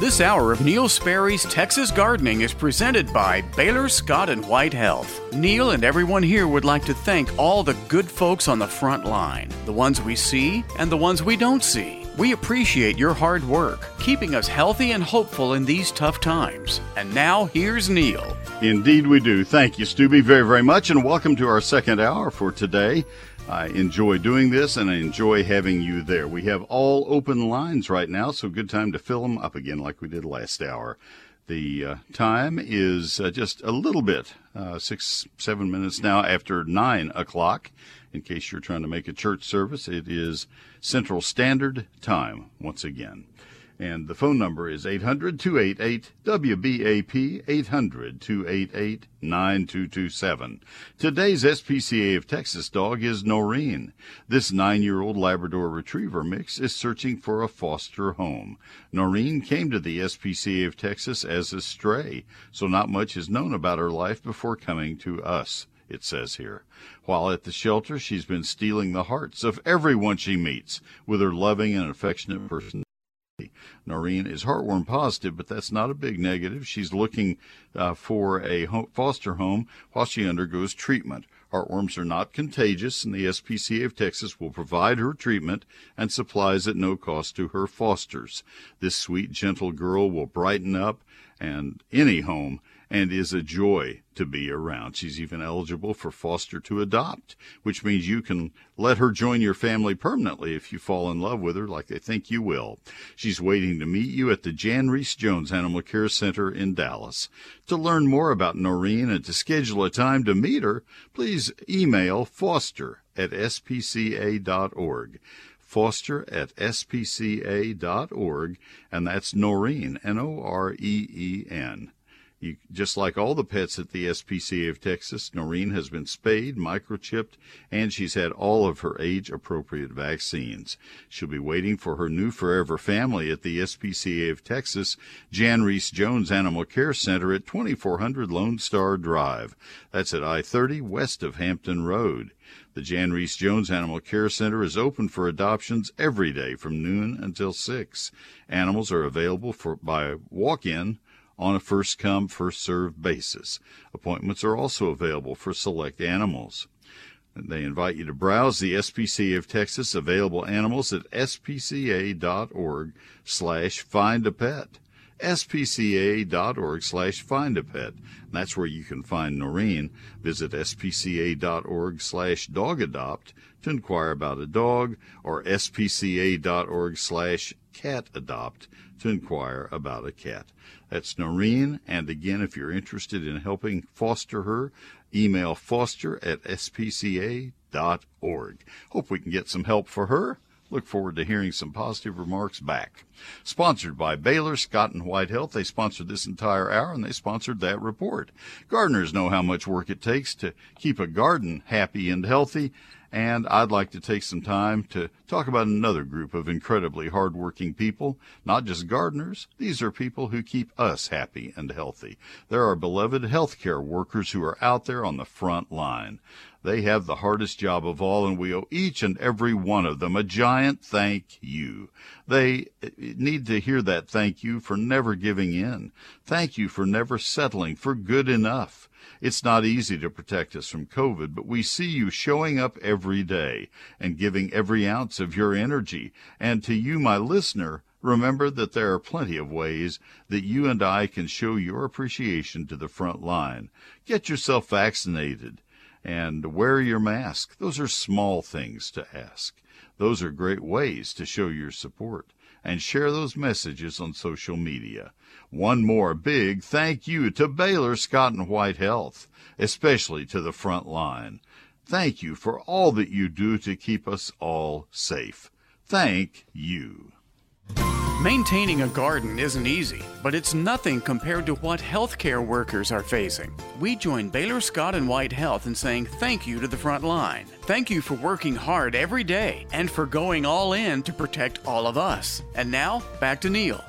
This hour of Neil Sperry's Texas Gardening is presented by Baylor Scott and White Health. Neil and everyone here would like to thank all the good folks on the front line, the ones we see and the ones we don't see. We appreciate your hard work, keeping us healthy and hopeful in these tough times. And now here's Neil. Indeed, we do. Thank you, Stubby, very, very much, and welcome to our second hour for today. I enjoy doing this and I enjoy having you there. We have all open lines right now, so good time to fill them up again like we did last hour. The uh, time is uh, just a little bit, uh, six, seven minutes now after nine o'clock. In case you're trying to make a church service, it is Central Standard Time once again. And the phone number is 800 288 WBAP 800 288 9227. Today's SPCA of Texas dog is Noreen. This nine year old Labrador Retriever mix is searching for a foster home. Noreen came to the SPCA of Texas as a stray, so not much is known about her life before coming to us it says here. While at the shelter, she's been stealing the hearts of everyone she meets with her loving and affectionate personality. Noreen is heartworm positive, but that's not a big negative. She's looking uh, for a foster home while she undergoes treatment. Heartworms are not contagious, and the SPCA of Texas will provide her treatment and supplies at no cost to her fosters. This sweet, gentle girl will brighten up and any home and is a joy to be around. She's even eligible for foster to adopt, which means you can let her join your family permanently if you fall in love with her like they think you will. She's waiting to meet you at the Jan Rees-Jones Animal Care Center in Dallas. To learn more about Noreen and to schedule a time to meet her, please email foster at spca.org foster at spca.org, and that's Noreen, N O R E E N. You, just like all the pets at the SPCA of Texas, Noreen has been spayed, microchipped, and she's had all of her age appropriate vaccines. She'll be waiting for her new forever family at the SPCA of Texas, Jan Rees-Jones Animal Care Center at 2400 Lone Star Drive. That's at I 30 west of Hampton Road. The Jan Rees-Jones Animal Care Center is open for adoptions every day from noon until 6. Animals are available for by walk-in on a first come, first served basis. Appointments are also available for select animals. They invite you to browse the SPCA of Texas available animals at spca.org slash find a pet. spca.org slash find a pet. That's where you can find Noreen. Visit spca.org slash dog adopt to inquire about a dog or spca.org slash cat adopt to inquire about a cat. That's Noreen. And again, if you're interested in helping foster her, email foster at spca.org. Hope we can get some help for her. Look forward to hearing some positive remarks back. Sponsored by Baylor, Scott and White Health. They sponsored this entire hour and they sponsored that report. Gardeners know how much work it takes to keep a garden happy and healthy and I'd like to take some time to talk about another group of incredibly hardworking people, not just gardeners. These are people who keep us happy and healthy. There are beloved healthcare workers who are out there on the front line. They have the hardest job of all, and we owe each and every one of them a giant thank you. They eh, need to hear that thank you for never giving in. Thank you for never settling for good enough. It's not easy to protect us from COVID, but we see you showing up every day and giving every ounce of your energy. And to you, my listener, remember that there are plenty of ways that you and I can show your appreciation to the front line. Get yourself vaccinated and wear your mask. Those are small things to ask. Those are great ways to show your support and share those messages on social media. One more big thank you to Baylor Scott and White Health, especially to the front line. Thank you for all that you do to keep us all safe. Thank you. Maintaining a garden isn't easy, but it's nothing compared to what healthcare workers are facing. We join Baylor Scott and White Health in saying thank you to the front line. Thank you for working hard every day and for going all in to protect all of us. And now, back to Neil.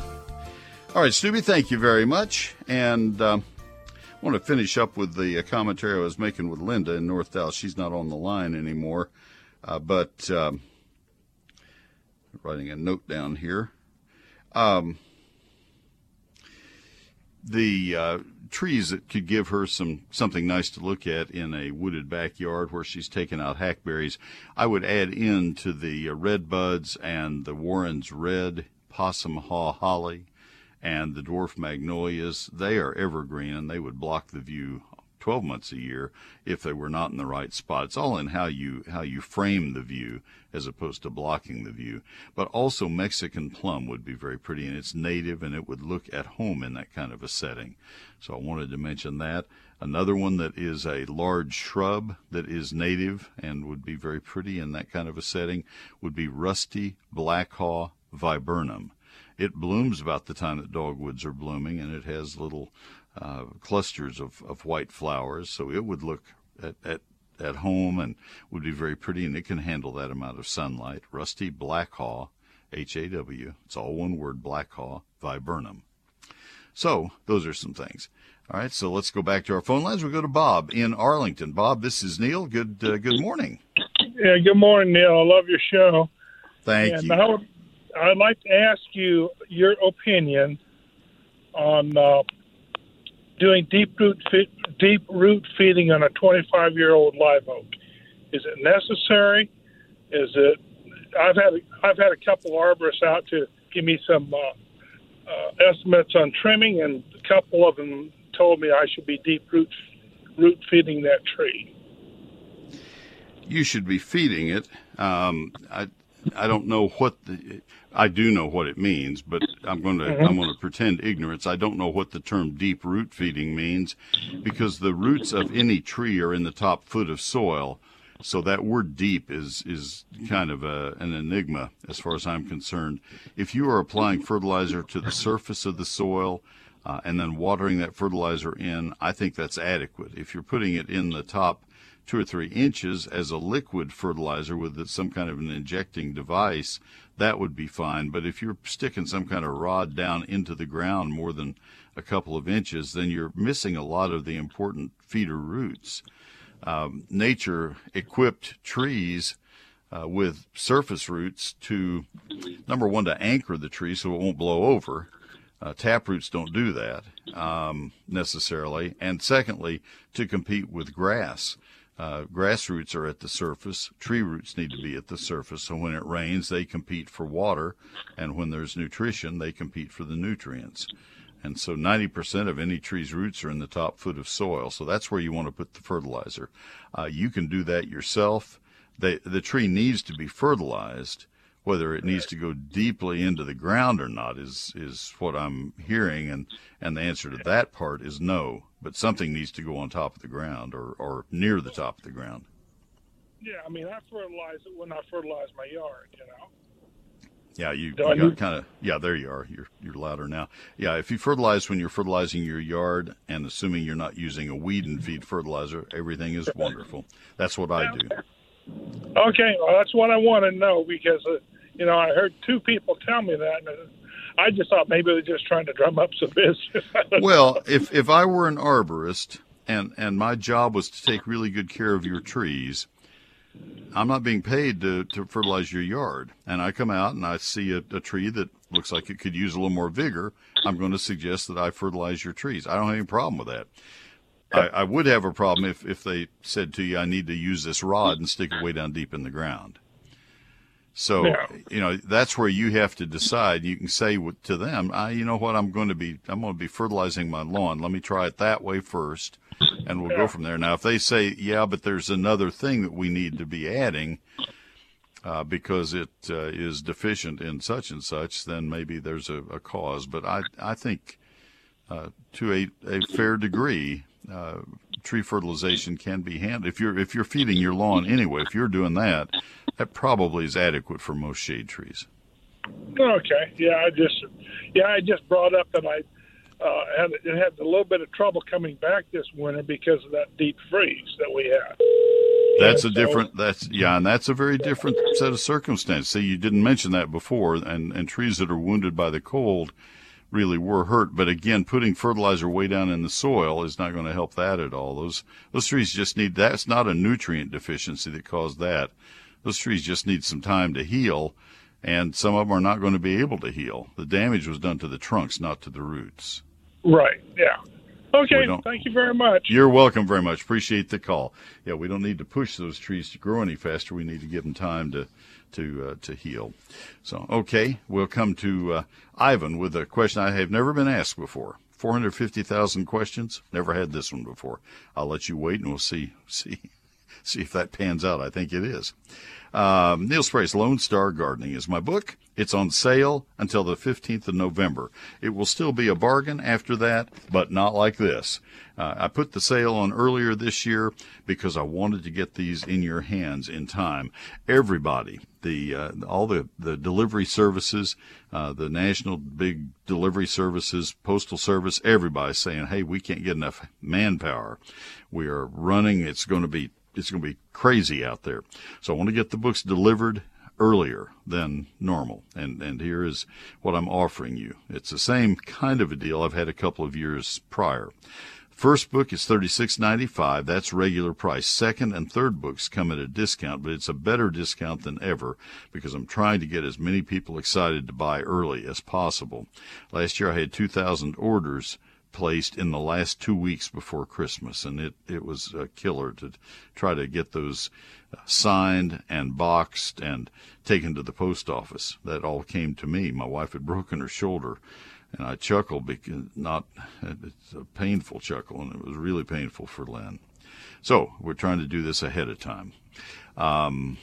All right, Stubby, thank you very much. And uh, I want to finish up with the uh, commentary I was making with Linda in North Dallas. She's not on the line anymore, uh, but um, writing a note down here. Um, the uh, trees that could give her some something nice to look at in a wooded backyard where she's taken out hackberries, I would add in to the uh, red buds and the Warren's red possum haw holly and the dwarf magnolias. They are evergreen and they would block the view 12 months a year if they were not in the right spot. It's all in how you how you frame the view as opposed to blocking the view. But also Mexican plum would be very pretty and it's native and it would look at home in that kind of a setting. So I wanted to mention that. Another one that is a large shrub that is native and would be very pretty in that kind of a setting would be rusty blackhaw viburnum. It blooms about the time that dogwoods are blooming and it has little uh, clusters of, of white flowers. So it would look at, at, at home and would be very pretty, and it can handle that amount of sunlight. Rusty black haw, H A W, it's all one word, black haw, viburnum. So those are some things. All right, so let's go back to our phone lines. We go to Bob in Arlington. Bob, this is Neil. Good uh, good morning. Yeah, good morning, Neil. I love your show. Thank and you. I would, I'd like to ask you your opinion on uh, doing deep root deep root feeding on a 25 year old live oak. Is it necessary? Is it? I've had I've had a couple arborists out to give me some uh, uh, estimates on trimming, and a couple of them told me I should be deep root root feeding that tree. You should be feeding it. Um, I I don't know what the I do know what it means, but I'm going to mm-hmm. I'm going to pretend ignorance. I don't know what the term deep root feeding means because the roots of any tree are in the top foot of soil. So that word deep is is kind of a, an enigma as far as I'm concerned. If you are applying fertilizer to the surface of the soil uh, and then watering that fertilizer in, I think that's adequate. If you're putting it in the top two or three inches as a liquid fertilizer with some kind of an injecting device, that would be fine. But if you're sticking some kind of rod down into the ground more than a couple of inches, then you're missing a lot of the important feeder roots. Um, nature equipped trees uh, with surface roots to, number one, to anchor the tree so it won't blow over. Uh, tap roots don't do that um, necessarily. And secondly, to compete with grass. Uh, grass roots are at the surface. Tree roots need to be at the surface. So when it rains, they compete for water. And when there's nutrition, they compete for the nutrients. And so 90% of any tree's roots are in the top foot of soil. So that's where you want to put the fertilizer. Uh, you can do that yourself. They, the tree needs to be fertilized whether it needs to go deeply into the ground or not is is what I'm hearing, and and the answer to that part is no. But something needs to go on top of the ground or or near the top of the ground. Yeah, I mean, I fertilize it when I fertilize my yard, you know. Yeah, you, you got kind of yeah. There you are. You're you're louder now. Yeah, if you fertilize when you're fertilizing your yard, and assuming you're not using a weed and feed fertilizer, everything is wonderful. That's what I do. Okay, well, that's what I want to know because uh, you know I heard two people tell me that, and I just thought maybe they're just trying to drum up some business. well, if if I were an arborist and and my job was to take really good care of your trees, I'm not being paid to to fertilize your yard, and I come out and I see a, a tree that looks like it could use a little more vigor. I'm going to suggest that I fertilize your trees. I don't have any problem with that. I, I, would have a problem if, if they said to you, I need to use this rod and stick it way down deep in the ground. So, yeah. you know, that's where you have to decide. You can say to them, I, you know what, I'm going to be, I'm going to be fertilizing my lawn. Let me try it that way first and we'll yeah. go from there. Now, if they say, yeah, but there's another thing that we need to be adding, uh, because it uh, is deficient in such and such, then maybe there's a, a cause. But I, I think uh, to a, a fair degree, uh, tree fertilization can be handled. If you're if you're feeding your lawn anyway, if you're doing that, that probably is adequate for most shade trees. Okay, yeah, I just yeah I just brought up that I uh, had it had a little bit of trouble coming back this winter because of that deep freeze that we had. That's a different. That's yeah, and that's a very different set of circumstances. See, you didn't mention that before, and and trees that are wounded by the cold really were hurt. But again, putting fertilizer way down in the soil is not going to help that at all. Those those trees just need that's not a nutrient deficiency that caused that. Those trees just need some time to heal, and some of them are not going to be able to heal. The damage was done to the trunks, not to the roots. Right. Yeah. Okay. Thank you very much. You're welcome very much. Appreciate the call. Yeah, we don't need to push those trees to grow any faster. We need to give them time to to uh, to heal. So, okay, we'll come to uh, Ivan with a question I have never been asked before. 450,000 questions. Never had this one before. I'll let you wait and we'll see see see if that pans out. I think it is. Um, Neil Sperry's Lone Star Gardening is my book. It's on sale until the 15th of November. It will still be a bargain after that, but not like this. Uh, I put the sale on earlier this year because I wanted to get these in your hands in time. Everybody, the uh, all the, the delivery services, uh, the national big delivery services, postal service, everybody's saying, "Hey, we can't get enough manpower. We are running. It's going to be it's going to be crazy out there. So I want to get the books delivered earlier than normal. And, and here is what I'm offering you. It's the same kind of a deal I've had a couple of years prior. First book is $36.95. That's regular price. Second and third books come at a discount, but it's a better discount than ever because I'm trying to get as many people excited to buy early as possible. Last year I had 2,000 orders placed in the last two weeks before Christmas, and it, it was a killer to try to get those uh, signed and boxed and taken to the post office. That all came to me. My wife had broken her shoulder, and I chuckled because not it's a painful chuckle, and it was really painful for Lynn. So we're trying to do this ahead of time. Um,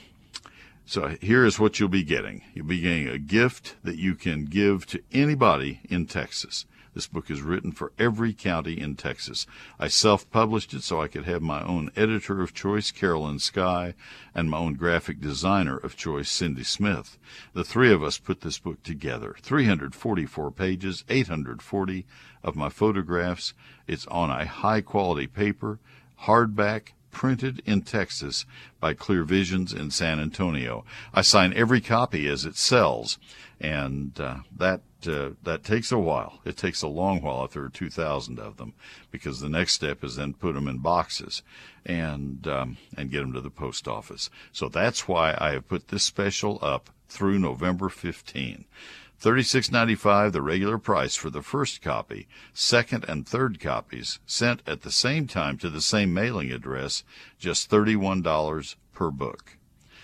so here is what you'll be getting. You'll be getting a gift that you can give to anybody in Texas. This book is written for every county in Texas. I self published it so I could have my own editor of choice, Carolyn Sky, and my own graphic designer of choice, Cindy Smith. The three of us put this book together 344 pages, 840 of my photographs. It's on a high quality paper, hardback, printed in Texas by Clear Visions in San Antonio. I sign every copy as it sells, and uh, that uh, that takes a while. It takes a long while if there are 2,000 of them, because the next step is then put them in boxes and um, and get them to the post office. So that's why I have put this special up through November 15. $36.95 the regular price for the first copy, second and third copies sent at the same time to the same mailing address, just $31 per book.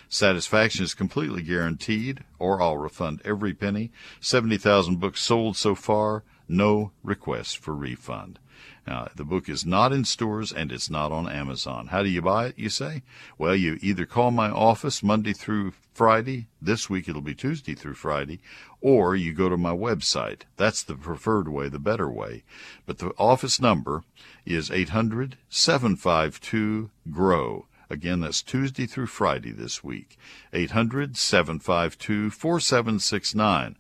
Satisfaction is completely guaranteed, or I'll refund every penny. 70,000 books sold so far, no request for refund. Now, the book is not in stores and it's not on Amazon. How do you buy it, you say? Well, you either call my office Monday through Friday, this week it'll be Tuesday through Friday, or you go to my website. That's the preferred way, the better way. But the office number is 800 752 GROW. Again, that's Tuesday through Friday this week. 800 752 4769.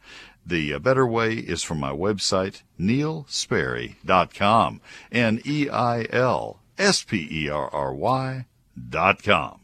The uh, better way is from my website, neilsperry.com. N E I L S P E R R Y dot com.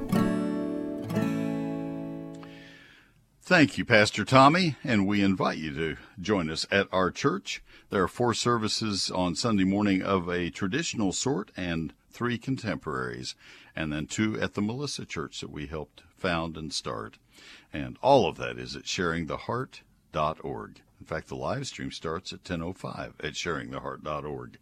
Thank you, Pastor Tommy, and we invite you to join us at our church. There are four services on Sunday morning of a traditional sort and three contemporaries, and then two at the Melissa Church that we helped found and start. And all of that is at sharingtheheart.org. In fact, the live stream starts at 10:05 at sharingtheheart.org.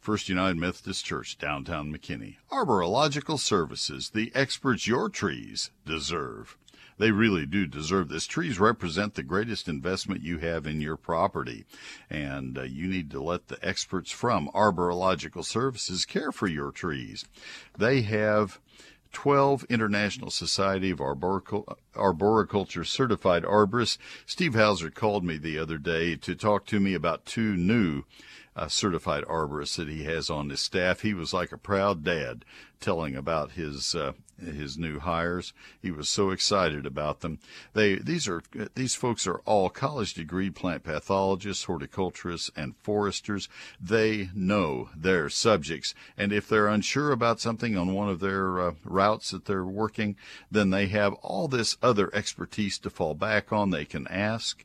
First United Methodist Church, downtown McKinney. Arborilogical Services, the experts your trees deserve. They really do deserve this. Trees represent the greatest investment you have in your property, and uh, you need to let the experts from Arborilogical Services care for your trees. They have 12 International Society of Arboriculture certified arborists. Steve Houser called me the other day to talk to me about two new uh, certified arborist that he has on his staff. He was like a proud dad telling about his uh, his new hires. He was so excited about them. They these are these folks are all college degree plant pathologists, horticulturists, and foresters. They know their subjects, and if they're unsure about something on one of their uh, routes that they're working, then they have all this other expertise to fall back on. They can ask.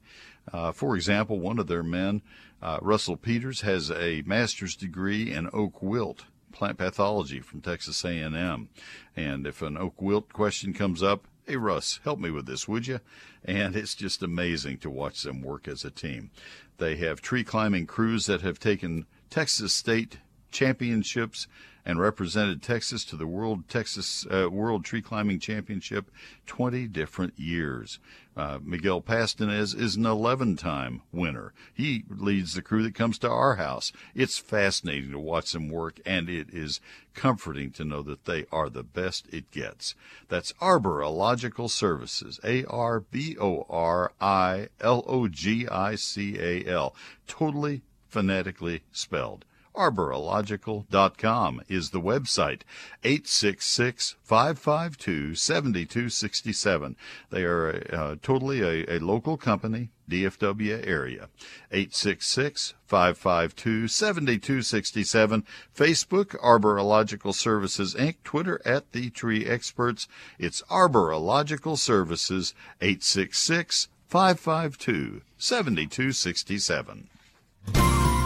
Uh, for example, one of their men, uh, Russell Peters, has a master's degree in oak wilt plant pathology from Texas A&M. And if an oak wilt question comes up, hey Russ, help me with this, would you? And it's just amazing to watch them work as a team. They have tree climbing crews that have taken Texas state championships and represented Texas to the World Texas uh, World Tree Climbing Championship 20 different years. Uh, Miguel Pastanez is an 11-time winner. He leads the crew that comes to our house. It's fascinating to watch them work, and it is comforting to know that they are the best it gets. That's Arborilogical Services, A-R-B-O-R-I-L-O-G-I-C-A-L, totally phonetically spelled arborilogical.com is the website. 866-552-7267. They are uh, totally a, a local company, DFW area. 866-552-7267. Facebook, Arborilogical Services Inc. Twitter at The Tree Experts. It's Arborilogical Services, 866 552 7267.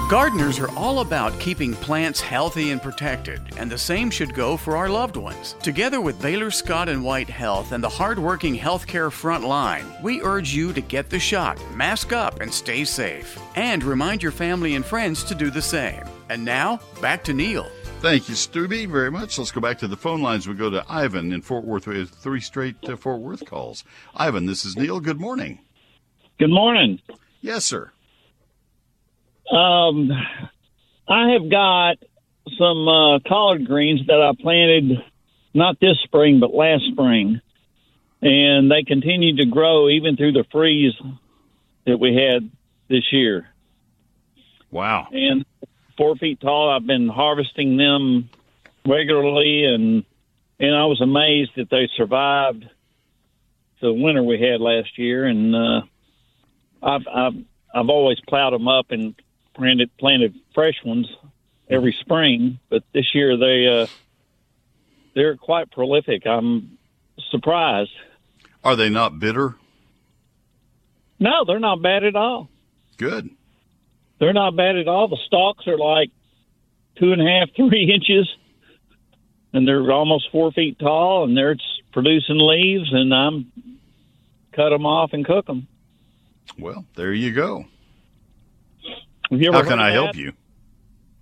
Gardeners are all about keeping plants healthy and protected, and the same should go for our loved ones. Together with Baylor Scott and White Health and the hardworking healthcare front line, we urge you to get the shot, mask up, and stay safe. And remind your family and friends to do the same. And now, back to Neil. Thank you, Stubby, very much. Let's go back to the phone lines. We go to Ivan in Fort Worth. We have three straight uh, Fort Worth calls. Ivan, this is Neil. Good morning. Good morning. Yes, sir. Um, I have got some uh, collard greens that I planted not this spring, but last spring, and they continued to grow even through the freeze that we had this year. Wow! And four feet tall. I've been harvesting them regularly, and and I was amazed that they survived the winter we had last year. And uh, I've I've I've always plowed them up and planted planted fresh ones every spring, but this year they uh, they're quite prolific. I'm surprised. Are they not bitter? No, they're not bad at all. Good. They're not bad at all. The stalks are like two and a half, three inches, and they're almost four feet tall, and they're producing leaves. And I'm cut them off and cook them. Well, there you go. How can I help you?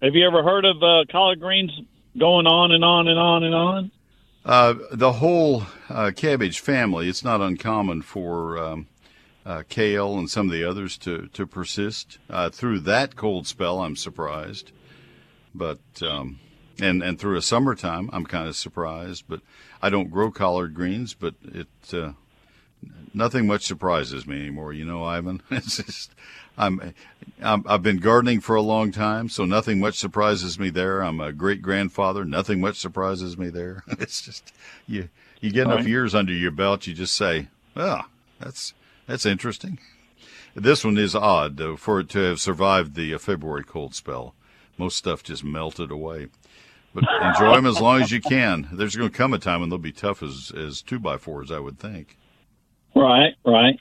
Have you ever heard of uh, collard greens going on and on and on and on? Uh, the whole uh, cabbage family. It's not uncommon for um, uh, kale and some of the others to to persist uh, through that cold spell. I'm surprised, but um, and and through a summertime, I'm kind of surprised. But I don't grow collard greens, but it uh, nothing much surprises me anymore. You know, Ivan. It's just I'm, i have been gardening for a long time, so nothing much surprises me there. I'm a great grandfather. Nothing much surprises me there. it's just you you get enough right. years under your belt, you just say, "Oh, that's that's interesting." This one is odd though, for it to have survived the uh, February cold spell. Most stuff just melted away. But enjoy them as long as you can. There's going to come a time when they'll be tough as as two by fours, I would think. Right, right.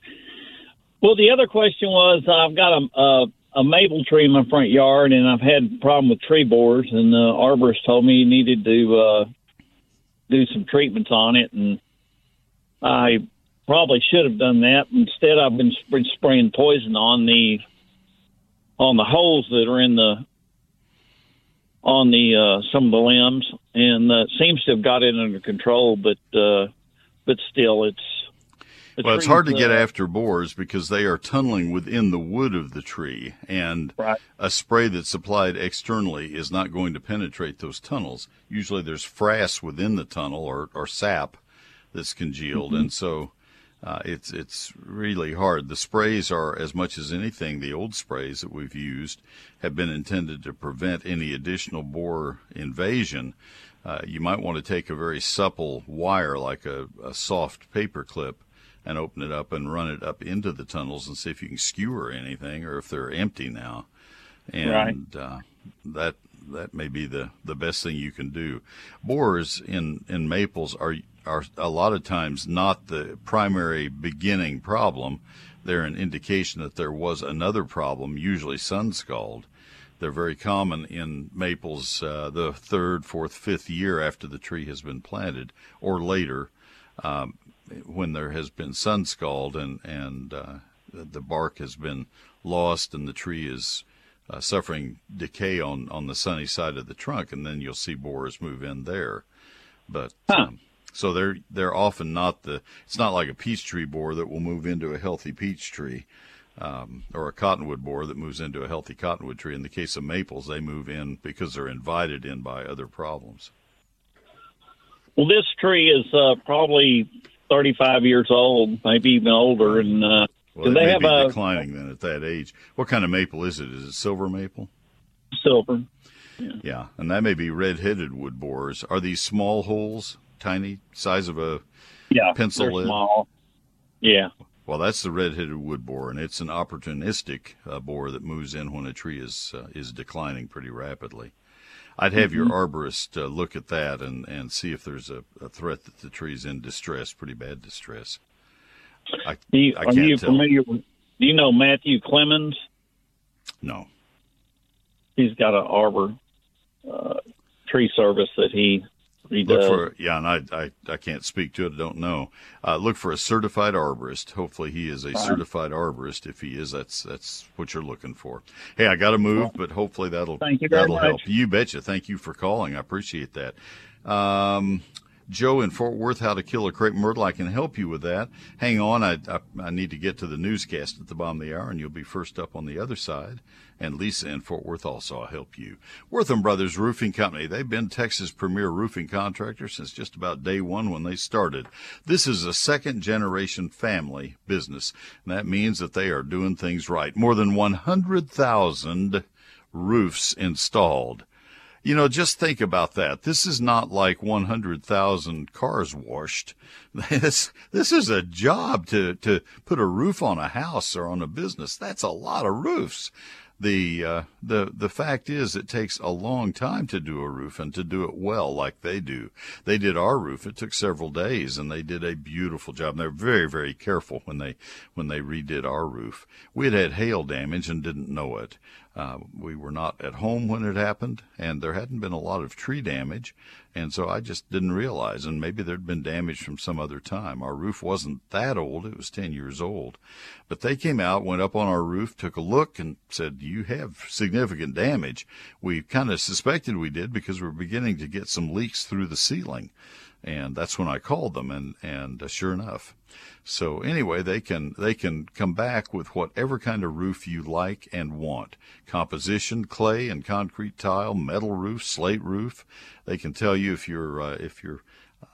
Well, the other question was I've got a, a a maple tree in my front yard, and I've had a problem with tree borers, and the arborist told me he needed to uh, do some treatments on it, and I probably should have done that. Instead, I've been spraying poison on the on the holes that are in the on the uh, some of the limbs, and uh, seems to have got it under control. But uh, but still, it's well, it's hard to get after borers because they are tunneling within the wood of the tree, and Right. a spray that's applied externally is not going to penetrate those tunnels. Usually, there's frass within the tunnel or, or sap that's congealed, Mm-hmm. and so uh, it's it's really hard. The sprays are as much as anything. The old sprays that we've used have been intended to prevent any additional borer invasion. Uh, you might want to take a very supple wire, like a, a soft paper clip, and open it up and run it up into the tunnels and see if you can skewer anything or if they're empty now. And uh, that that may be the, the best thing you can do. Borers in, in maples are are a lot of times not the primary beginning problem. They're an indication that there was another problem, usually sun scald. They're very common in maples uh, the third, fourth, fifth year after the tree has been planted, or later, um, when there has been sun scald and and uh, the bark has been lost and the tree is uh, suffering decay on on the sunny side of the trunk, and then you'll see borers move in there. But um, so they're they're often not the. It's not like a peach tree borer that will move into a healthy peach tree um, or a cottonwood borer that moves into a healthy cottonwood tree. In the case of maples, they move in because they're invited in by other problems. Well, this tree is uh, probably 35 years old, maybe even older, and uh, Well, do they may have be a declining then at that age. What kind of maple is it? Is it silver maple? silver? Yeah, and that may be red-headed wood borers. Are these small holes, tiny, size of a? Yeah, Pencil lid? small. Yeah, Well, that's the red-headed wood borer, and it's an opportunistic uh, borer that moves in when a tree is uh, is declining pretty rapidly. I'd have your arborist uh, look at that and, and see if there's a, a threat that the tree's in distress, pretty bad distress. I, do you, I are you tell. familiar with? Do you know Matthew Clemens? No. He's got an arbor uh, tree service that he he Look does. for yeah, and I, I I can't speak to it. I don't know. Uh, look for a certified arborist. Hopefully, he is a certified arborist. If he is, that's that's what you're looking for. Hey, I got to move, but hopefully that'll that'll much. help. You betcha. Thank you for calling. I appreciate that. Um, Joe in Fort Worth, how to kill a crepe myrtle. I can help you with that. Hang on, I, I I need to get to the newscast at the bottom of the hour, and you'll be first up on the other side. And Lisa in Fort Worth also I'll help you. Wortham Brothers Roofing Company. They've been Texas' premier roofing contractor since just about day one when they started. This is a second generation family business, and that means that they are doing things right. More than 100,000 roofs installed. You know, just think about that. This is not like 100,000 cars washed. This, this is a job to, to put a roof on a house or on a business. That's a lot of roofs. The, uh, the, the fact is it takes a long time to do a roof and to do it well like they do. They did our roof. It took several days and they did a beautiful job. And they're very, very careful when they, when they redid our roof. We had had hail damage and didn't know it. Uh, we were not at home when it happened, and there hadn't been a lot of tree damage, and so I just didn't realize. And maybe there'd been damage from some other time. Our roof wasn't that old; it was ten years old. But they came out, went up on our roof, took a look, and said, "You have significant damage." We kind of suspected we did because we we're beginning to get some leaks through the ceiling, and that's when I called them, and and uh, sure enough. So anyway, they can they can come back with whatever kind of roof you like and want. Composition, clay and concrete tile, metal roof, slate roof. They can tell you if your uh, if your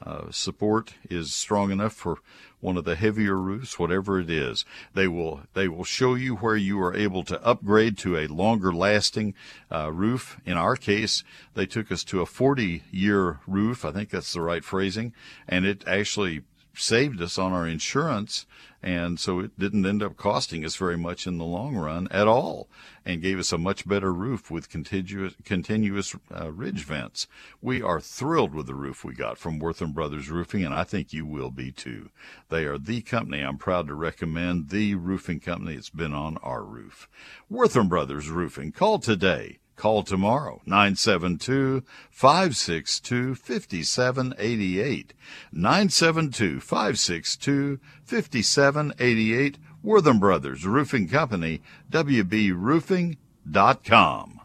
uh, support is strong enough for one of the heavier roofs, whatever it is. They will they will show you where you are able to upgrade to a longer lasting uh, roof. In our case, they took us to a 40 year roof. I think that's the right phrasing, and it actually saved us on our insurance and so it didn't end up costing us very much in the long run at all and gave us a much better roof with continuous continuous uh, ridge vents. We are thrilled with the roof we got from Wortham Brothers Roofing and I think you will be too. They are the company I'm proud to recommend the roofing company that's been on our roof. Wortham Brothers Roofing call today Call tomorrow, 972 562 5788. 972 562 5788. Wortham Brothers Roofing Company, WBRoofing.com.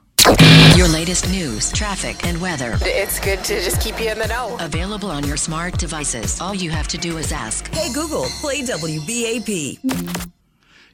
Your latest news, traffic, and weather. It's good to just keep you in the know. Available on your smart devices. All you have to do is ask. Hey Google, play WBAP.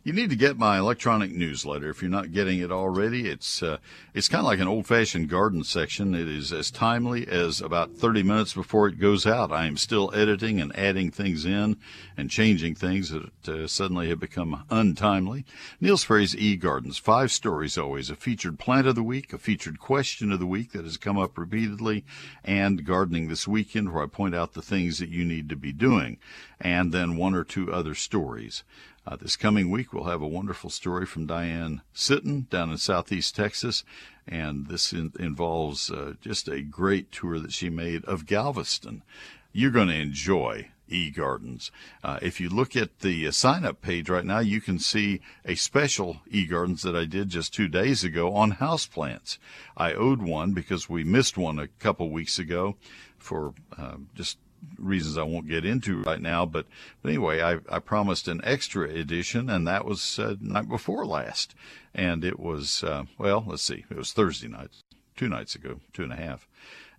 You need to get my electronic newsletter if you're not getting it already. It's uh, it's kind of like an old-fashioned garden section. It is as timely as about 30 minutes before it goes out. I am still editing and adding things in and changing things that uh, suddenly have become untimely. Neil Sperry's E-Gardens, five stories always, a featured plant of the week, a featured question of the week that has come up repeatedly, and gardening this weekend where I point out the things that you need to be doing, and then one or two other stories. Uh, this coming week, we'll have a wonderful story from Diane Sitton down in southeast Texas, and this in, involves uh, just a great tour that she made of Galveston. You're going to enjoy eGardens. Uh, if you look at the uh, sign up page right now, you can see a special eGardens that I did just two days ago on houseplants. I owed one because we missed one a couple weeks ago for uh, just reasons I won't get into right now. But, but anyway, I, I promised an extra edition, and that was uh, night before last. And it was, uh, well, let's see, it was Thursday night, two nights ago, two and a half.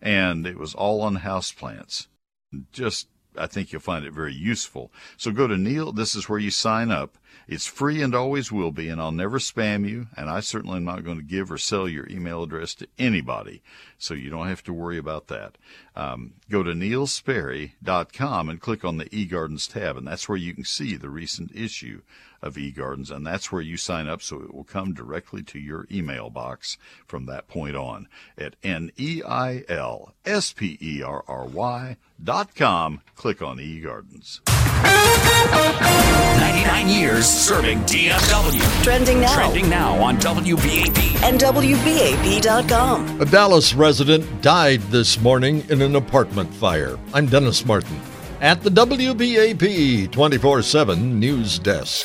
And it was all on house plants. Just, I think you'll find it very useful. So go to Neil. This is where you sign up. It's free and always will be, and I'll never spam you, and I certainly am not going to give or sell your email address to anybody, so you don't have to worry about that. Um, go to neilsperry.com and click on the eGardens tab, and that's where you can see the recent issue of eGardens, and that's where you sign up so it will come directly to your email box from that point on at N-E-I-L-S-P-E-R-R-Y dot com. Click on eGardens. 99 years serving DFW. Trending now. Trending now on WBAP. And WBAP.com. A Dallas resident died this morning in an apartment fire. I'm Dennis Martin at the WBAP 24 7 News Desk.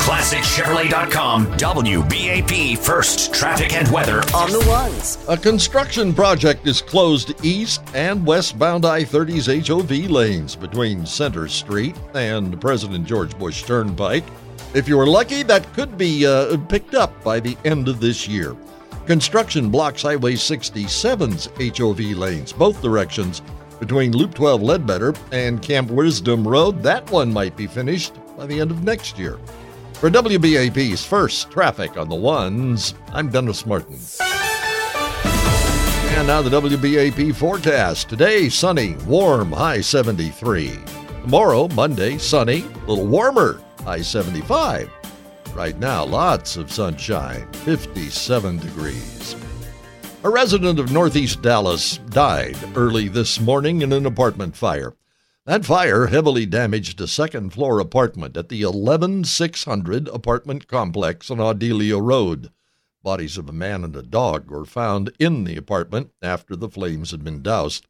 ClassicChevrolet.com, WBAP First Traffic and Weather. On the ones. A construction project is closed east and westbound I 30's HOV lanes between Center Street and President George Bush Turnpike. If you were lucky, that could be uh, picked up by the end of this year. Construction blocks Highway 67's HOV lanes, both directions, between Loop 12 Ledbetter and Camp Wisdom Road. That one might be finished by the end of next year. For WBAP's first traffic on the ones, I'm Dennis Martin. And now the WBAP forecast. Today, sunny, warm, high 73. Tomorrow, Monday, sunny, a little warmer, high 75. Right now, lots of sunshine, 57 degrees. A resident of Northeast Dallas died early this morning in an apartment fire. That fire heavily damaged a second floor apartment at the 11600 apartment complex on Audelia Road. Bodies of a man and a dog were found in the apartment after the flames had been doused.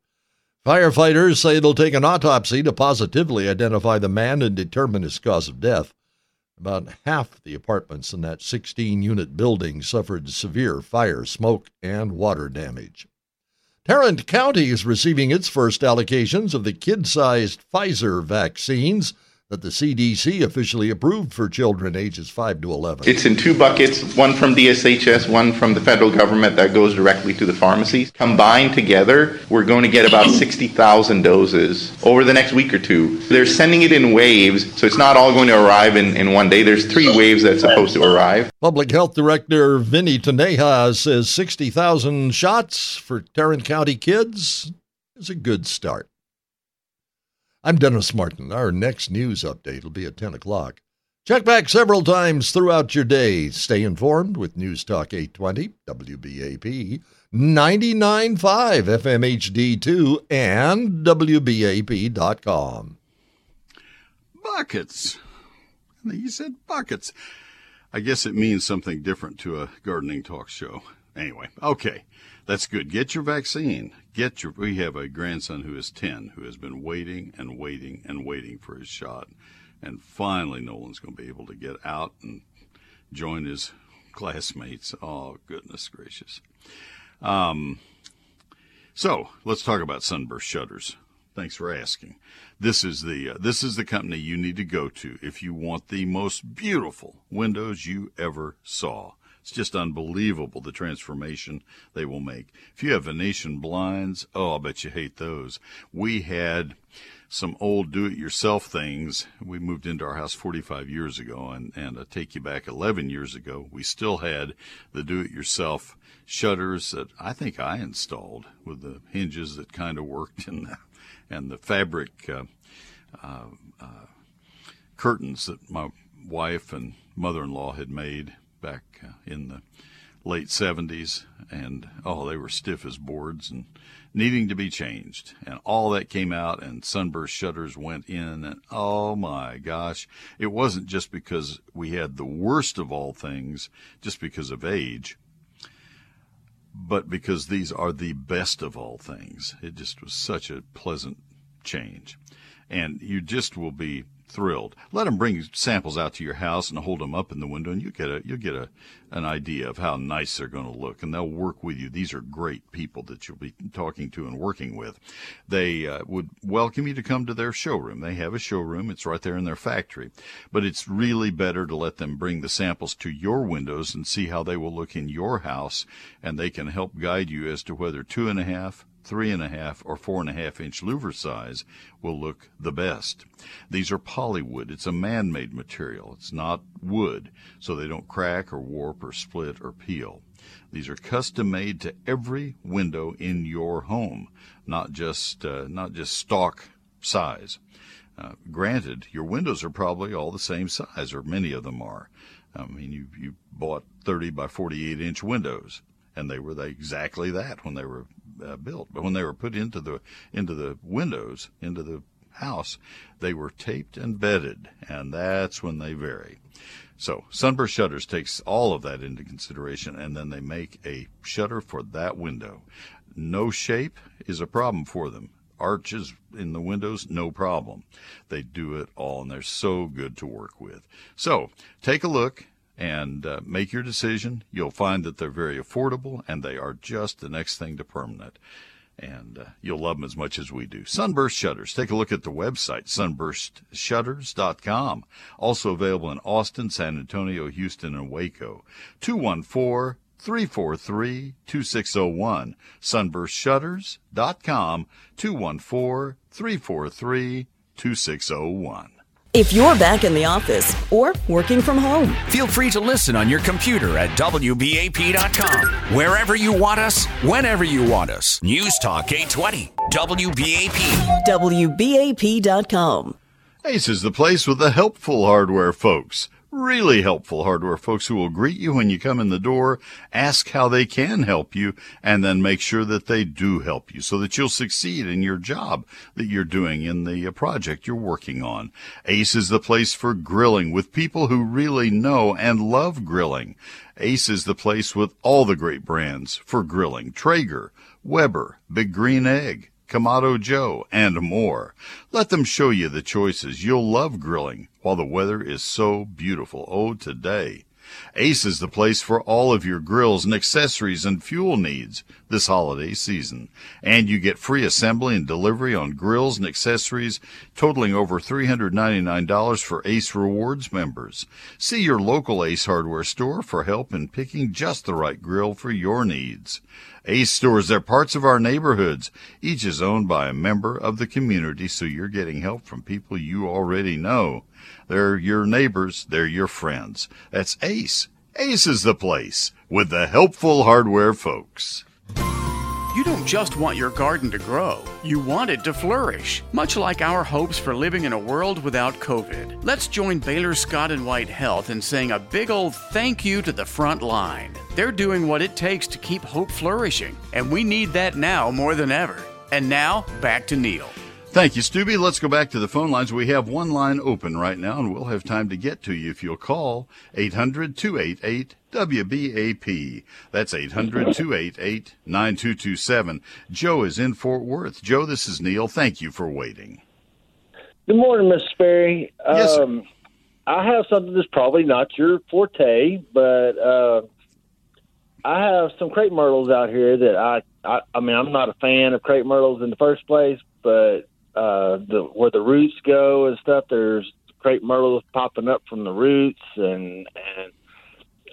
Firefighters say it'll take an autopsy to positively identify the man and determine his cause of death. About half the apartments in that 16 unit building suffered severe fire, smoke, and water damage. Tarrant County is receiving its first allocations of the kid sized Pfizer vaccines that the CDC officially approved for children ages 5 to 11. It's in two buckets, one from DSHS, one from the federal government that goes directly to the pharmacies. Combined together, we're going to get about 60,000 doses over the next week or two. They're sending it in waves, so it's not all going to arrive in, in one day. There's three waves that's supposed to arrive. Public Health Director Vinny Taneja says 60,000 shots for Tarrant County kids is a good start. I'm Dennis Martin. Our next news update will be at 10 o'clock. Check back several times throughout your day. Stay informed with News Talk 820, WBAP, 99.5 FM HD2, and WBAP.com. Buckets. He said buckets. I guess it means something different to a gardening talk show. Anyway, okay, that's good. Get your vaccine. Get your. We have a grandson who is 10 who has been waiting and waiting and waiting for his shot. And finally, Nolan's going to be able to get out and join his classmates. Oh, goodness gracious. Um, so let's talk about Sunburst Shutters. Thanks for asking. This is the uh, this is the company you need to go to if you want the most beautiful windows you ever saw. It's just unbelievable the transformation they will make. If you have Venetian blinds, oh, I'll bet you hate those. We had some old do-it-yourself things. We moved into our house 45 years ago, and and I take you back 11 years ago. We still had the do-it-yourself shutters that I think I installed with the hinges that kind of worked and the, and the fabric uh, uh, uh, curtains that my wife and mother-in-law had made back uh, in the late 70s and oh they were stiff as boards and needing to be changed. And all that came out and sunburst shutters went in and oh my gosh. It wasn't just because we had the worst of all things just because of age but because these are the best of all things. It just was such a pleasant change. And you just will be thrilled. Let them bring samples out to your house and hold them up in the window, and you get a you'll get a an idea of how nice they're going to look, and they'll work with you. These are great people that you'll be talking to and working with. They uh, would welcome you to come to their showroom. They have a showroom; it's right there in their factory. But it's really better to let them bring the samples to your windows and see how they will look in your house, and they can help guide you as to whether two and a half three and a half or four and a half inch louver size will look the best. These are polywood. It's a man-made material. It's not wood, so they don't crack or warp or split or peel. These are custom made to every window in your home, not just uh, not just stock size. Uh, granted, your windows are probably all the same size, or many of them are. I mean, you you bought 30 by 48 inch windows, and they were they exactly that when they were uh, built. But when they were put into the into the windows into the house, they were taped and bedded, and that's when they vary. So Sunburst Shutters takes all of that into consideration, and then they make a shutter for that window. No shape is a problem for them. Arches in the windows, no problem. They do it all, and they're so good to work with. So take a look and uh, make your decision. You'll find that they're very affordable and they are just the next thing to permanent. And uh, you'll love them as much as we do. Sunburst Shutters. Take a look at the website, sunburstshutters.com. Also available in Austin, San Antonio, Houston, and Waco. 214 343 2601. Sunburstshutters.com. 214 343 2601. If you're back in the office or working from home, feel free to listen on your computer at WBAP.com. Wherever you want us, whenever you want us. News Talk 820, WBAP. WBAP.com. Ace is the place with the helpful hardware folks really helpful hardware folks who will greet you when you come in the door, ask how they can help you, and then make sure that they do help you so that you'll succeed in your job that you're doing in the uh, project you're working on. Ace is the place for grilling with people who really know and love grilling. Ace is the place with all the great brands for grilling. Traeger, Weber, Big Green Egg, Kamado Joe, and more. Let them show you the choices. You'll love grilling while the weather is so beautiful. Oh, today. Ace is the place for all of your grills and accessories and fuel needs this holiday season. And you get free assembly and delivery on grills and accessories totaling over $399 for Ace Rewards members. See your local Ace Hardware store for help in picking just the right grill for your needs. Ace stores are parts of our neighborhoods. Each is owned by a member of the community, so you're getting help from people you already know. They're your neighbors, they're your friends. That's Ace. Ace is the place with the helpful hardware folks. You don't just want your garden to grow, you want it to flourish. Much like our hopes for living in a world without COVID. Let's join Baylor Scott and White Health in saying a big old thank you to the front line. They're doing what it takes to keep hope flourishing, and we need that now more than ever. And now, back to Neil. Thank you, Stubby. Let's go back to the phone lines. We have one line open right now, and we'll have time to get to you if you'll call 800 288 WBAP. That's 800 288 9227. Joe is in Fort Worth. Joe, this is Neil. Thank you for waiting. Good morning, Miss Sperry. Yes, sir. Um, I have something that's probably not your forte, but uh, I have some crepe myrtles out here that I, I, I mean, I'm not a fan of crepe myrtles in the first place, but uh, the where the roots go and stuff, there's crepe myrtles popping up from the roots, and and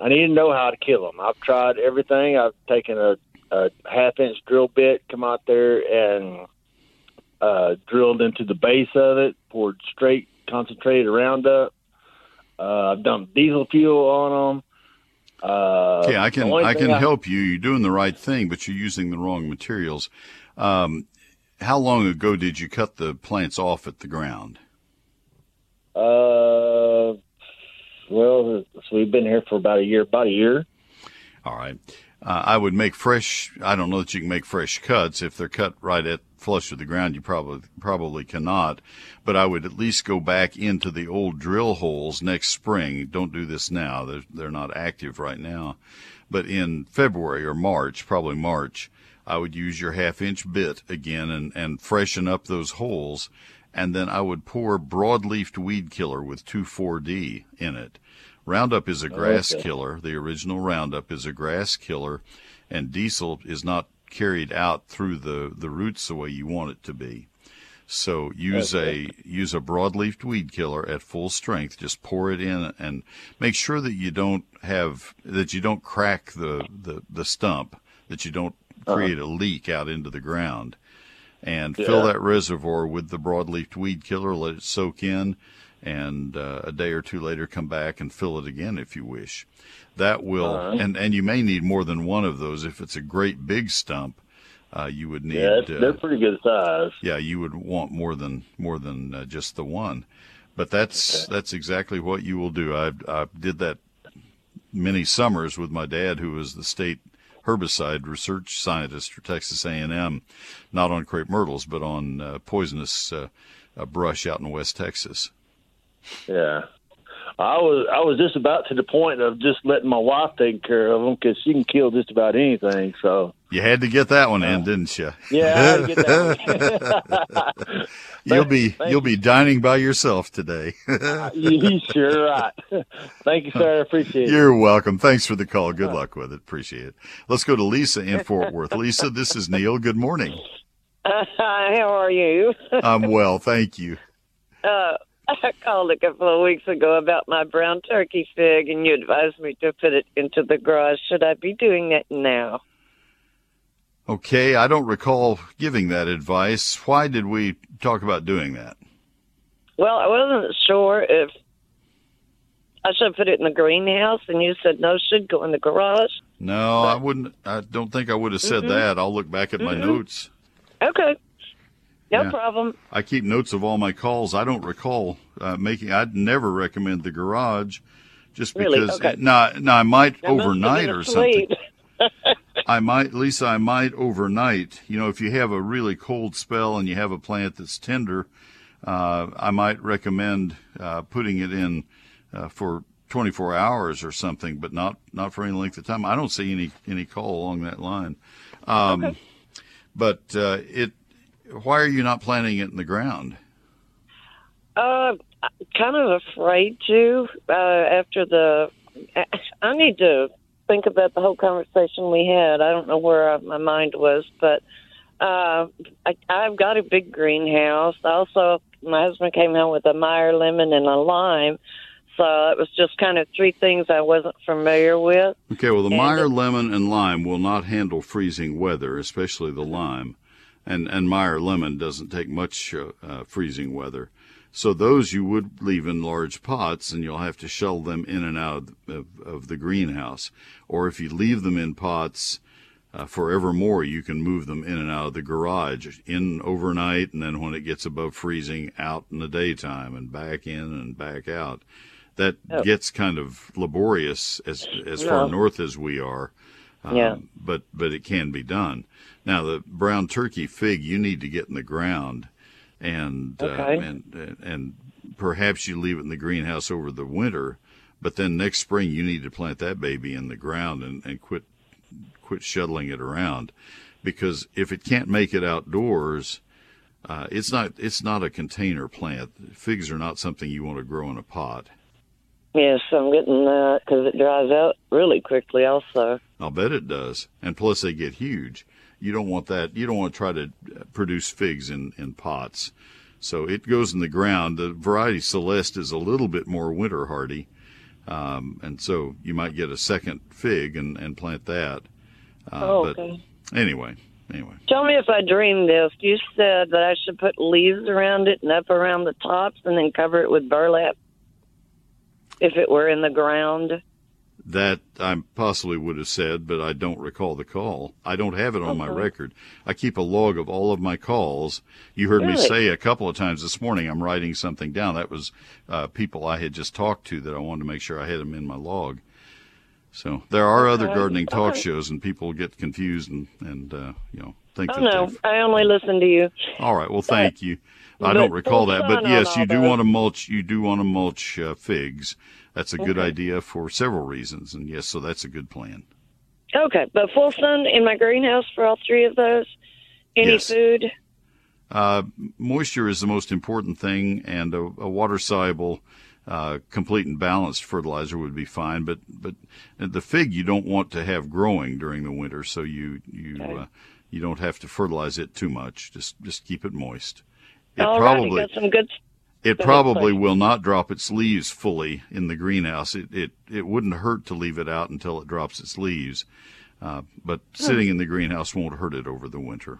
I need to know how to kill them. I've tried everything. I've taken a, a half inch drill bit, come out there and uh, drilled into the base of it, poured straight concentrated Roundup. Uh, I've dumped diesel fuel on them. Uh, okay, I can I can help you. You're doing the right thing, but you're using the wrong materials. Um, how long ago did you cut the plants off at the ground? Uh, well, so we've been here for about a year. About a year. All right. Uh, I would make fresh. I don't know that you can make fresh cuts if they're cut right at flush with the ground. You probably probably cannot, but I would at least go back into the old drill holes next spring. Don't do this now; they're they're not active right now. But in February or March, probably March, I would use your half inch bit again and and freshen up those holes, and then I would pour broadleafed weed killer with 2,4-D in it Roundup is a oh, grass Okay. killer. The original Roundup is a grass killer, and diesel is not carried out through the, the roots the way you want it to be. So use Okay. a use a broadleafed weed killer at full strength. Just pour it in and make sure that you don't have that you don't crack the the, the stump, that you don't Uh-huh. create a leak out into the ground. And fill that reservoir with the broadleaf weed killer. Let it soak in, and uh, a day or two later come back and fill it again if you wish. That will, Uh-huh. and and you may need more than one of those. If it's a great big stump, uh, you would need. Yeah, uh, they're pretty good size. yeah, you would want more than more than uh, just the one. But that's that's exactly what you will do. I I did that many summers with my dad, who was the state herbicide research scientist for Texas A&M, not on crepe myrtles, but on uh, poisonous uh, uh, brush out in West Texas. Yeah. I was I was just about to the point of just letting my wife take care of them because she can kill just about anything. So You had to get that one in, didn't you? yeah, I had to get that. one. you'll be Thank you'll be dining by yourself today. you sure right. Thank you, sir. I appreciate it. You're welcome. Thanks for the call. Good luck with it. Appreciate it. Let's go to Lisa in Fort Worth. Lisa, this is Neil. Good morning. Uh, hi, how are you? I'm well, thank you. Uh, I called a couple of weeks ago about my brown turkey fig, and you advised me to put it into the garage. Should I be doing that now? Okay, I don't recall giving that advice. Why did we talk about doing that? Well, I wasn't sure if I should put it in the greenhouse, and you said no, should go in the garage. No, I wouldn't. I don't think I would have said Mhm. that. I'll look back at my Mhm. notes. Okay, no Yeah. problem. I keep notes of all my calls. I don't recall uh, making. I'd never recommend the garage, just Really? because. Okay. No, no, I might I overnight or something. I might, Lisa, I might overnight. You know, if you have a really cold spell and you have a plant that's tender, uh, I might recommend uh, putting it in uh, for 24 hours or something, but not not for any length of time. I don't see any any call along that line. Um, But uh, it, why are you not planting it in the ground? Uh, I'm kind of afraid to. Uh, after the, I need to think about the whole conversation we had. I don't know where uh, my mind was, but uh, I, I've got a big greenhouse. Also, my husband came home with a Meyer lemon and a lime, so it was just kind of three things I wasn't familiar with. Okay, well, the And Meyer it- lemon and lime will not handle freezing weather, especially the lime, and and Meyer lemon doesn't take much uh, uh, freezing weather. So those you would leave in large pots, and you'll have to shell them in and out of, of, of the greenhouse. Or if you leave them in pots uh, forevermore, you can move them in and out of the garage, in overnight, and then when it gets above freezing, out in the daytime, and back in and back out. That Oh. gets kind of laborious as as far north as we are. Um, Yeah. But but it can be done. Now the brown turkey fig you need to get in the ground, and Okay. uh, and and perhaps you leave it in the greenhouse over the winter, but then next spring you need to plant that baby in the ground and, and quit quit shuttling it around, because if it can't make it outdoors. Uh, it's not. It's not a container plant. Figs are not something you want to grow in a pot. Yes, I'm getting that because it dries out really quickly. Also, I'll bet it does. And plus, they get huge. You don't want that. You don't want to try to uh, produce figs in, in pots. So it goes in the ground. The variety Celeste is a little bit more winter hardy. Um, and so you might get a second fig and, and plant that. Uh, oh, okay. anyway, anyway. Tell me if I dreamed this. You said that I should put leaves around it and up around the tops and then cover it with burlap if it were in the ground. That I possibly would have said, but I don't recall the call. I don't have it on my record. I keep a log of all of my calls. You heard me say a couple of times this morning I'm writing something down. That was uh, people I had just talked to that I wanted to make sure I had them in my log. So there are other Okay. gardening talk Okay. shows, and people get confused and and uh, you know think Oh that no, they've I only listen to you. All right. Well, thank you. I don't recall that, but yes, you do want to mulch. You do want to mulch uh, figs. That's a good idea for several reasons, and yes, so that's a good plan. Okay, but full sun in my greenhouse for all three of those. Any Yes. food? Uh, moisture is the most important thing, and a, a water soluble, uh, complete and balanced fertilizer would be fine. But but the fig you don't want to have growing during the winter, so you you uh, you don't have to fertilize it too much. Just just keep it moist. It All probably got some good. It probably will not drop its leaves fully in the greenhouse. It it it wouldn't hurt to leave it out until it drops its leaves, uh, but sitting in the greenhouse won't hurt it over the winter.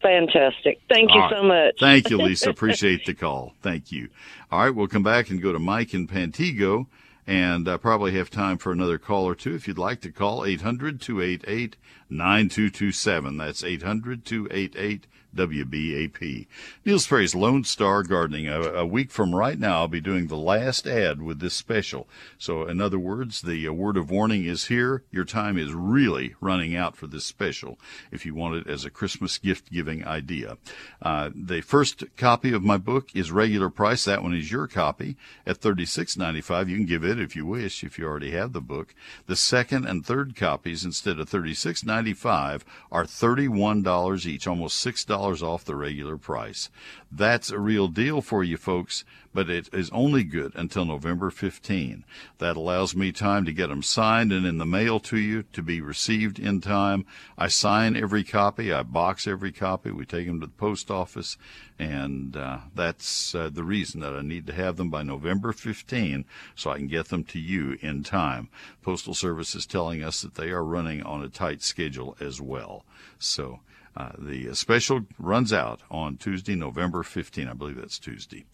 Fantastic. Thank you All right. so much. Thank you, Lisa. Appreciate the call. Thank you. All right, we'll come back and go to Mike in Pantego, and uh, probably have time for another call or two. If you'd like to call, 800 288 9227. That's 800 288 WBAP. Neil Sperry's Lone Star Gardening. A, a week from right now, I'll be doing the last ad with this special. So, in other words, the uh, word of warning is here. Your time is really running out for this special if you want it as a Christmas gift giving idea. Uh, the first copy of my book is regular price. That one is your copy at $36.95. You can give it if you wish, if you already have the book. The second and third copies, instead of $36.95, are $31 each, almost $6 off the regular price. That's a real deal for you folks, but it is only good until November 15. That allows me time to get them signed and in the mail to you to be received in time. I sign every copy, I box every copy, we take them to the post office, and uh, that's uh, the reason that I need to have them by November 15 so I can get them to you in time. Postal Service is telling us that they are running on a tight schedule as well. So, uh, the special runs out on Tuesday, November 15. I believe that's Tuesday.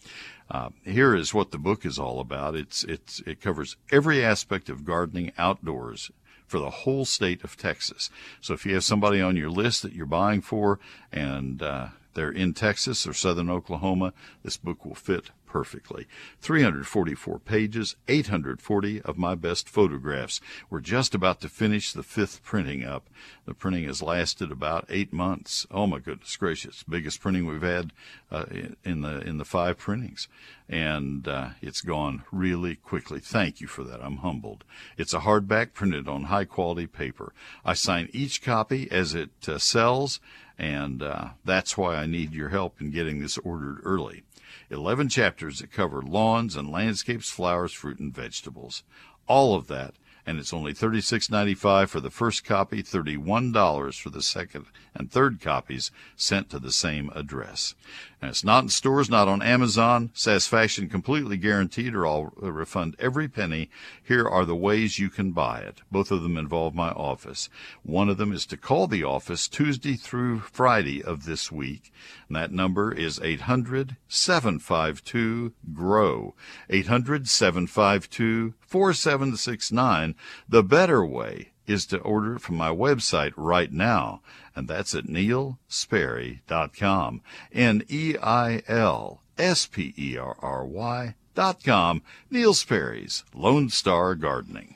Uh, here is what the book is all about. It's it's it covers every aspect of gardening outdoors for the whole state of Texas. So if you have somebody on your list that you're buying for and uh, they're in Texas or southern Oklahoma, this book will fit perfectly. 344 pages, 840 of my best photographs. We're just about to finish the fifth printing up. The printing has lasted about eight months. Oh my goodness gracious! Biggest printing we've had uh, in the in the five printings, and uh, it's gone really quickly. Thank you for that. I'm humbled. It's a hardback printed on high quality paper. I sign each copy as it uh, sells, and uh, that's why I need your help in getting this ordered early. 11 chapters that cover lawns and landscapes, flowers, fruit, and vegetables. All of that, and it's only $36.95 for the first copy, $31 for the second and third copies sent to the same address. And it's not in stores, not on Amazon. Satisfaction completely guaranteed, or I'll refund every penny. Here are the ways you can buy it. Both of them involve my office. One of them is to call the office Tuesday through Friday of this week. And that number is 800 752 GROW. 800 752 4769. The better way is to order it from my website right now, and that's at neilsperry.com. N-E-I-L-S-P-E-R-R-Y dot com. Neil Sperry's Lone Star Gardening.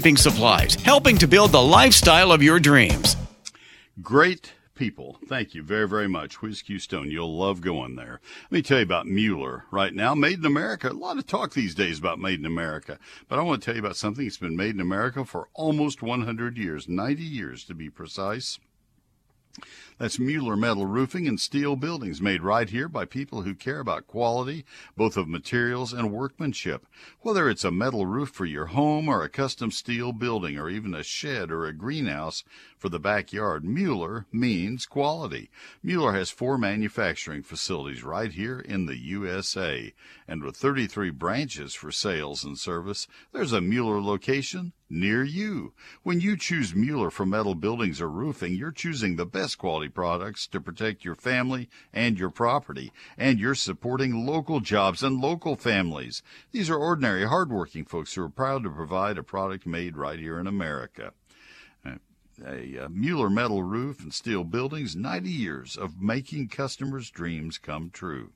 landscaping supplies, helping to build the lifestyle of your dreams. Great people. Thank you very, very much. Whiz Stone. You'll love going there. Let me tell you about Mueller right now. Made in America. A lot of talk these days about made in America. But I want to tell you about something that's been made in America for almost 100 years, 90 years to be precise. That's Mueller Metal Roofing and Steel Buildings, made right here by people who care about quality, both of materials and workmanship. Whether it's a metal roof for your home or a custom steel building or even a shed or a greenhouse for the backyard, Mueller means quality. Mueller has four manufacturing facilities right here in the USA. And with 33 branches for sales and service, there's a Mueller location near you. When you choose Mueller for metal buildings or roofing, you're choosing the best quality products to protect your family and your property, and you're supporting local jobs and local families. These are ordinary, hardworking folks who are proud to provide a product made right here in America. A, uh, Mueller metal roof and steel buildings, 90 years of making customers' dreams come true.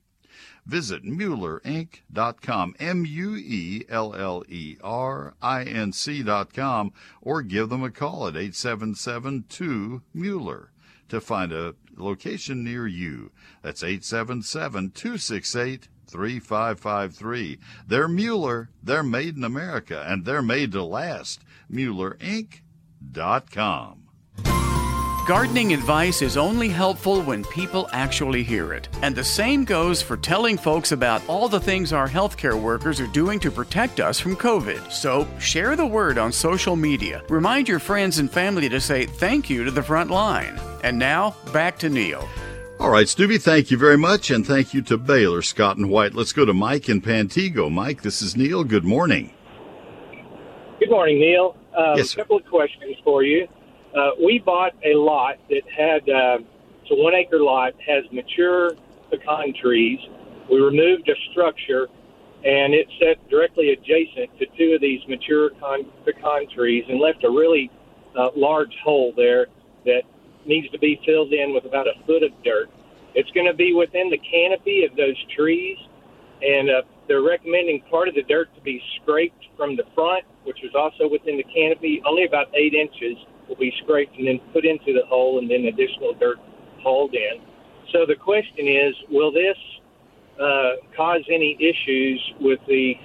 Visit MuellerInc.com, M-U-E-L-L-E-R-I-N-C.com, or give them a call at 877-2-MUELLER to find a location near you. That's 877-268-3553. They're Mueller. They're made in America, and they're made to last. MuellerInc.com. Gardening advice is only helpful when people actually hear it. And the same goes for telling folks about all the things our healthcare workers are doing to protect us from COVID. So share the word on social media. Remind your friends and family to say thank you to the front line. And now, back to Neil. All right, Stubby, thank you very much, and thank you to Baylor, Scott, and White. Let's go to Mike in Pantego. Mike, this is Neil. Good morning. Good morning, Neil. Um, Yes, a couple of questions for you. Uh, we bought a lot that had, uh, it's a one acre lot, has mature pecan trees. We removed a structure, and it set directly adjacent to two of these mature con- pecan trees and left a really uh, large hole there that needs to be filled in with about a foot of dirt. It's going to be within the canopy of those trees, and uh, they're recommending part of the dirt to be scraped from the front, which is also within the canopy. Only about eight inches will be scraped and then put into the hole, and then additional dirt hauled in. So the question is, will this uh, cause any issues with the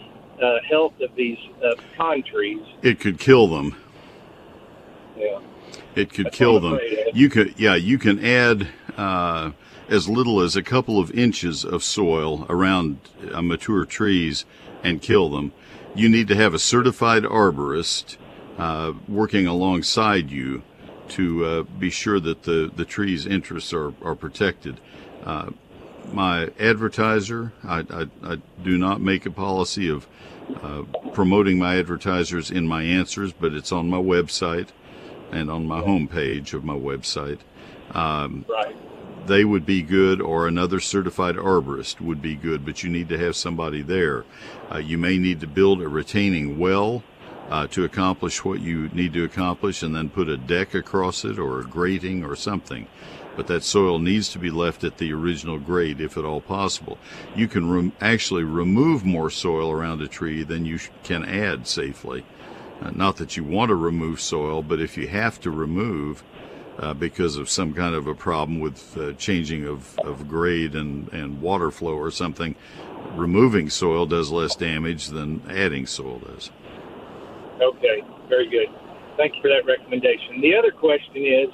uh, health of these uh, trees? It could kill them. Yeah. It could That's kill them. You could, yeah, you can add uh, as little as a couple of inches of soil around uh, mature trees and kill them. You need to have a certified arborist uh, working alongside you to uh, be sure that the, the tree's interests are, are protected. Uh, my advertiser, I, I, I do not make a policy of uh, promoting my advertisers in my answers, but it's on my website and on my homepage of my website. Um, right. They would be good, or another certified arborist would be good, but you need to have somebody there. Uh, you may need to build a retaining well uh, to accomplish what you need to accomplish, and then put a deck across it, or a grating, or something. But that soil needs to be left at the original grade, if at all possible. You can rem- actually remove more soil around a tree than you sh- can add safely. Uh, not that you want to remove soil, but if you have to remove uh, because of some kind of a problem with uh, changing of, of grade and, and water flow or something, removing soil does less damage than adding soil does. Okay, very good. Thank you for that recommendation. The other question is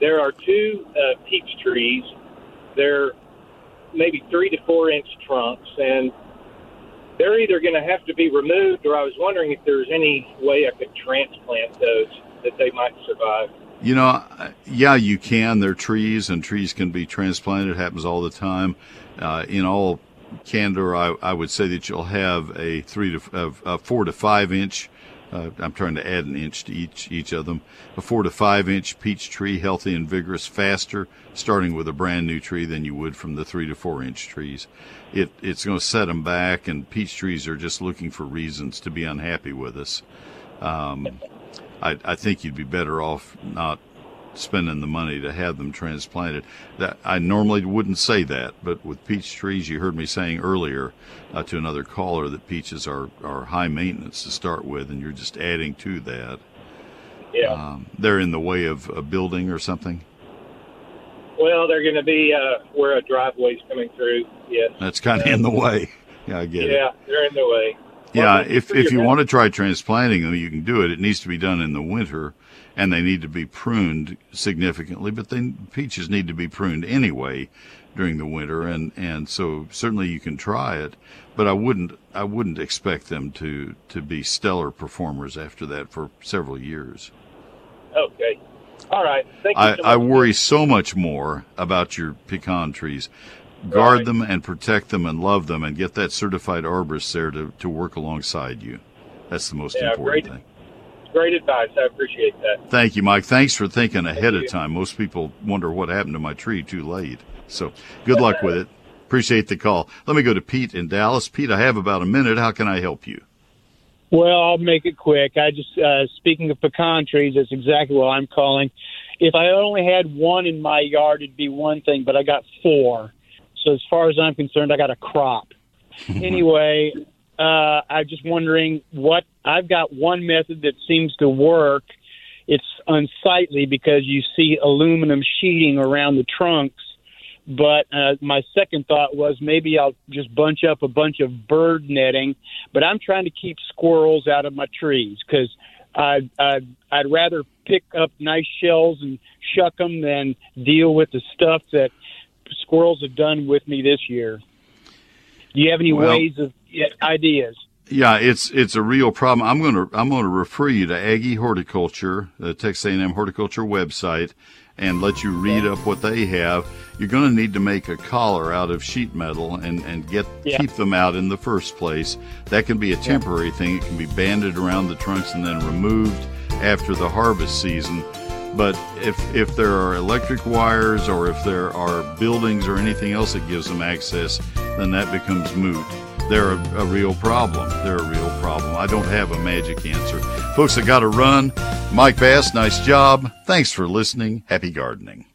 there are two uh, peach trees. They're maybe three to four inch trunks, and they're either going to have to be removed, or I was wondering if there's any way I could transplant those that they might survive. You know, yeah, you can. They're trees, and trees can be transplanted. It happens all the time. Uh, in all candor, I, I would say that you'll have a three to uh, a four to five inch Uh, I'm trying to add an inch to each each of them. A four to five inch peach tree, healthy and vigorous, faster starting with a brand new tree than you would from the three to four inch trees. It it's going to set them back, and peach trees are just looking for reasons to be unhappy with us. Um, I, I think you'd be better off not spending the money to have them transplanted. That I normally wouldn't say that, but with peach trees, you heard me saying earlier uh, to another caller that peaches are, are high maintenance to start with, and you're just adding to that. Yeah. Um, they're in the way of a building or something. Well, they're going to be uh, where a driveway's coming through. Yes. That's kind of in the way. Yeah, I get yeah, it. Yeah, they're in the way. Yeah, if if you want to try transplanting them, you can do it. It needs to be done in the winter, and they need to be pruned significantly. But then peaches need to be pruned anyway during the winter, and and so certainly you can try it. But I wouldn't I wouldn't expect them to to be stellar performers after that for several years. Okay. All right. Thank you I, I worry so much more about your pecan trees. Guard them and protect them and love them and get that certified arborist there to, to work alongside you. That's the most Yeah, important great. thing. Great advice. I appreciate that. Thank you, Mike. Thanks for thinking ahead of time. Most people wonder what happened to my tree too late. So good luck with it. Appreciate the call. Let me go to Pete in Dallas. Pete, I have about a minute. How can I help you? Well, I'll make it quick. I just uh, speaking of pecan trees, that's exactly what I'm calling. If I only had one in my yard, it'd be one thing, but I got four. So as far as I'm concerned, I got a crop. anyway, uh, I'm just wondering what I've got one method that seems to work. It's unsightly because you see aluminum sheeting around the trunks. But uh, my second thought was maybe I'll just bunch up a bunch of bird netting. But I'm trying to keep squirrels out of my trees because I'd, I'd, I'd rather pick up nice shells and shuck them than deal with the stuff that squirrels have done with me this year. Do you have any Well- ways of ideas? Yeah, it's it's a real problem. I'm going to I'm to refer you to Aggie Horticulture, the Texas A&M Horticulture website, and let you read up what they have. You're going to need to make a collar out of sheet metal and and get Yeah. keep them out in the first place. That can be a temporary thing. It can be banded around the trunks and then removed after the harvest season. But if if there are electric wires or if there are buildings or anything else that gives them access, then that becomes moot. They're a, a real problem. They're a real problem. I don't have a magic answer. Folks, I got to run. Mike Bass, nice job. Thanks for listening. Happy gardening.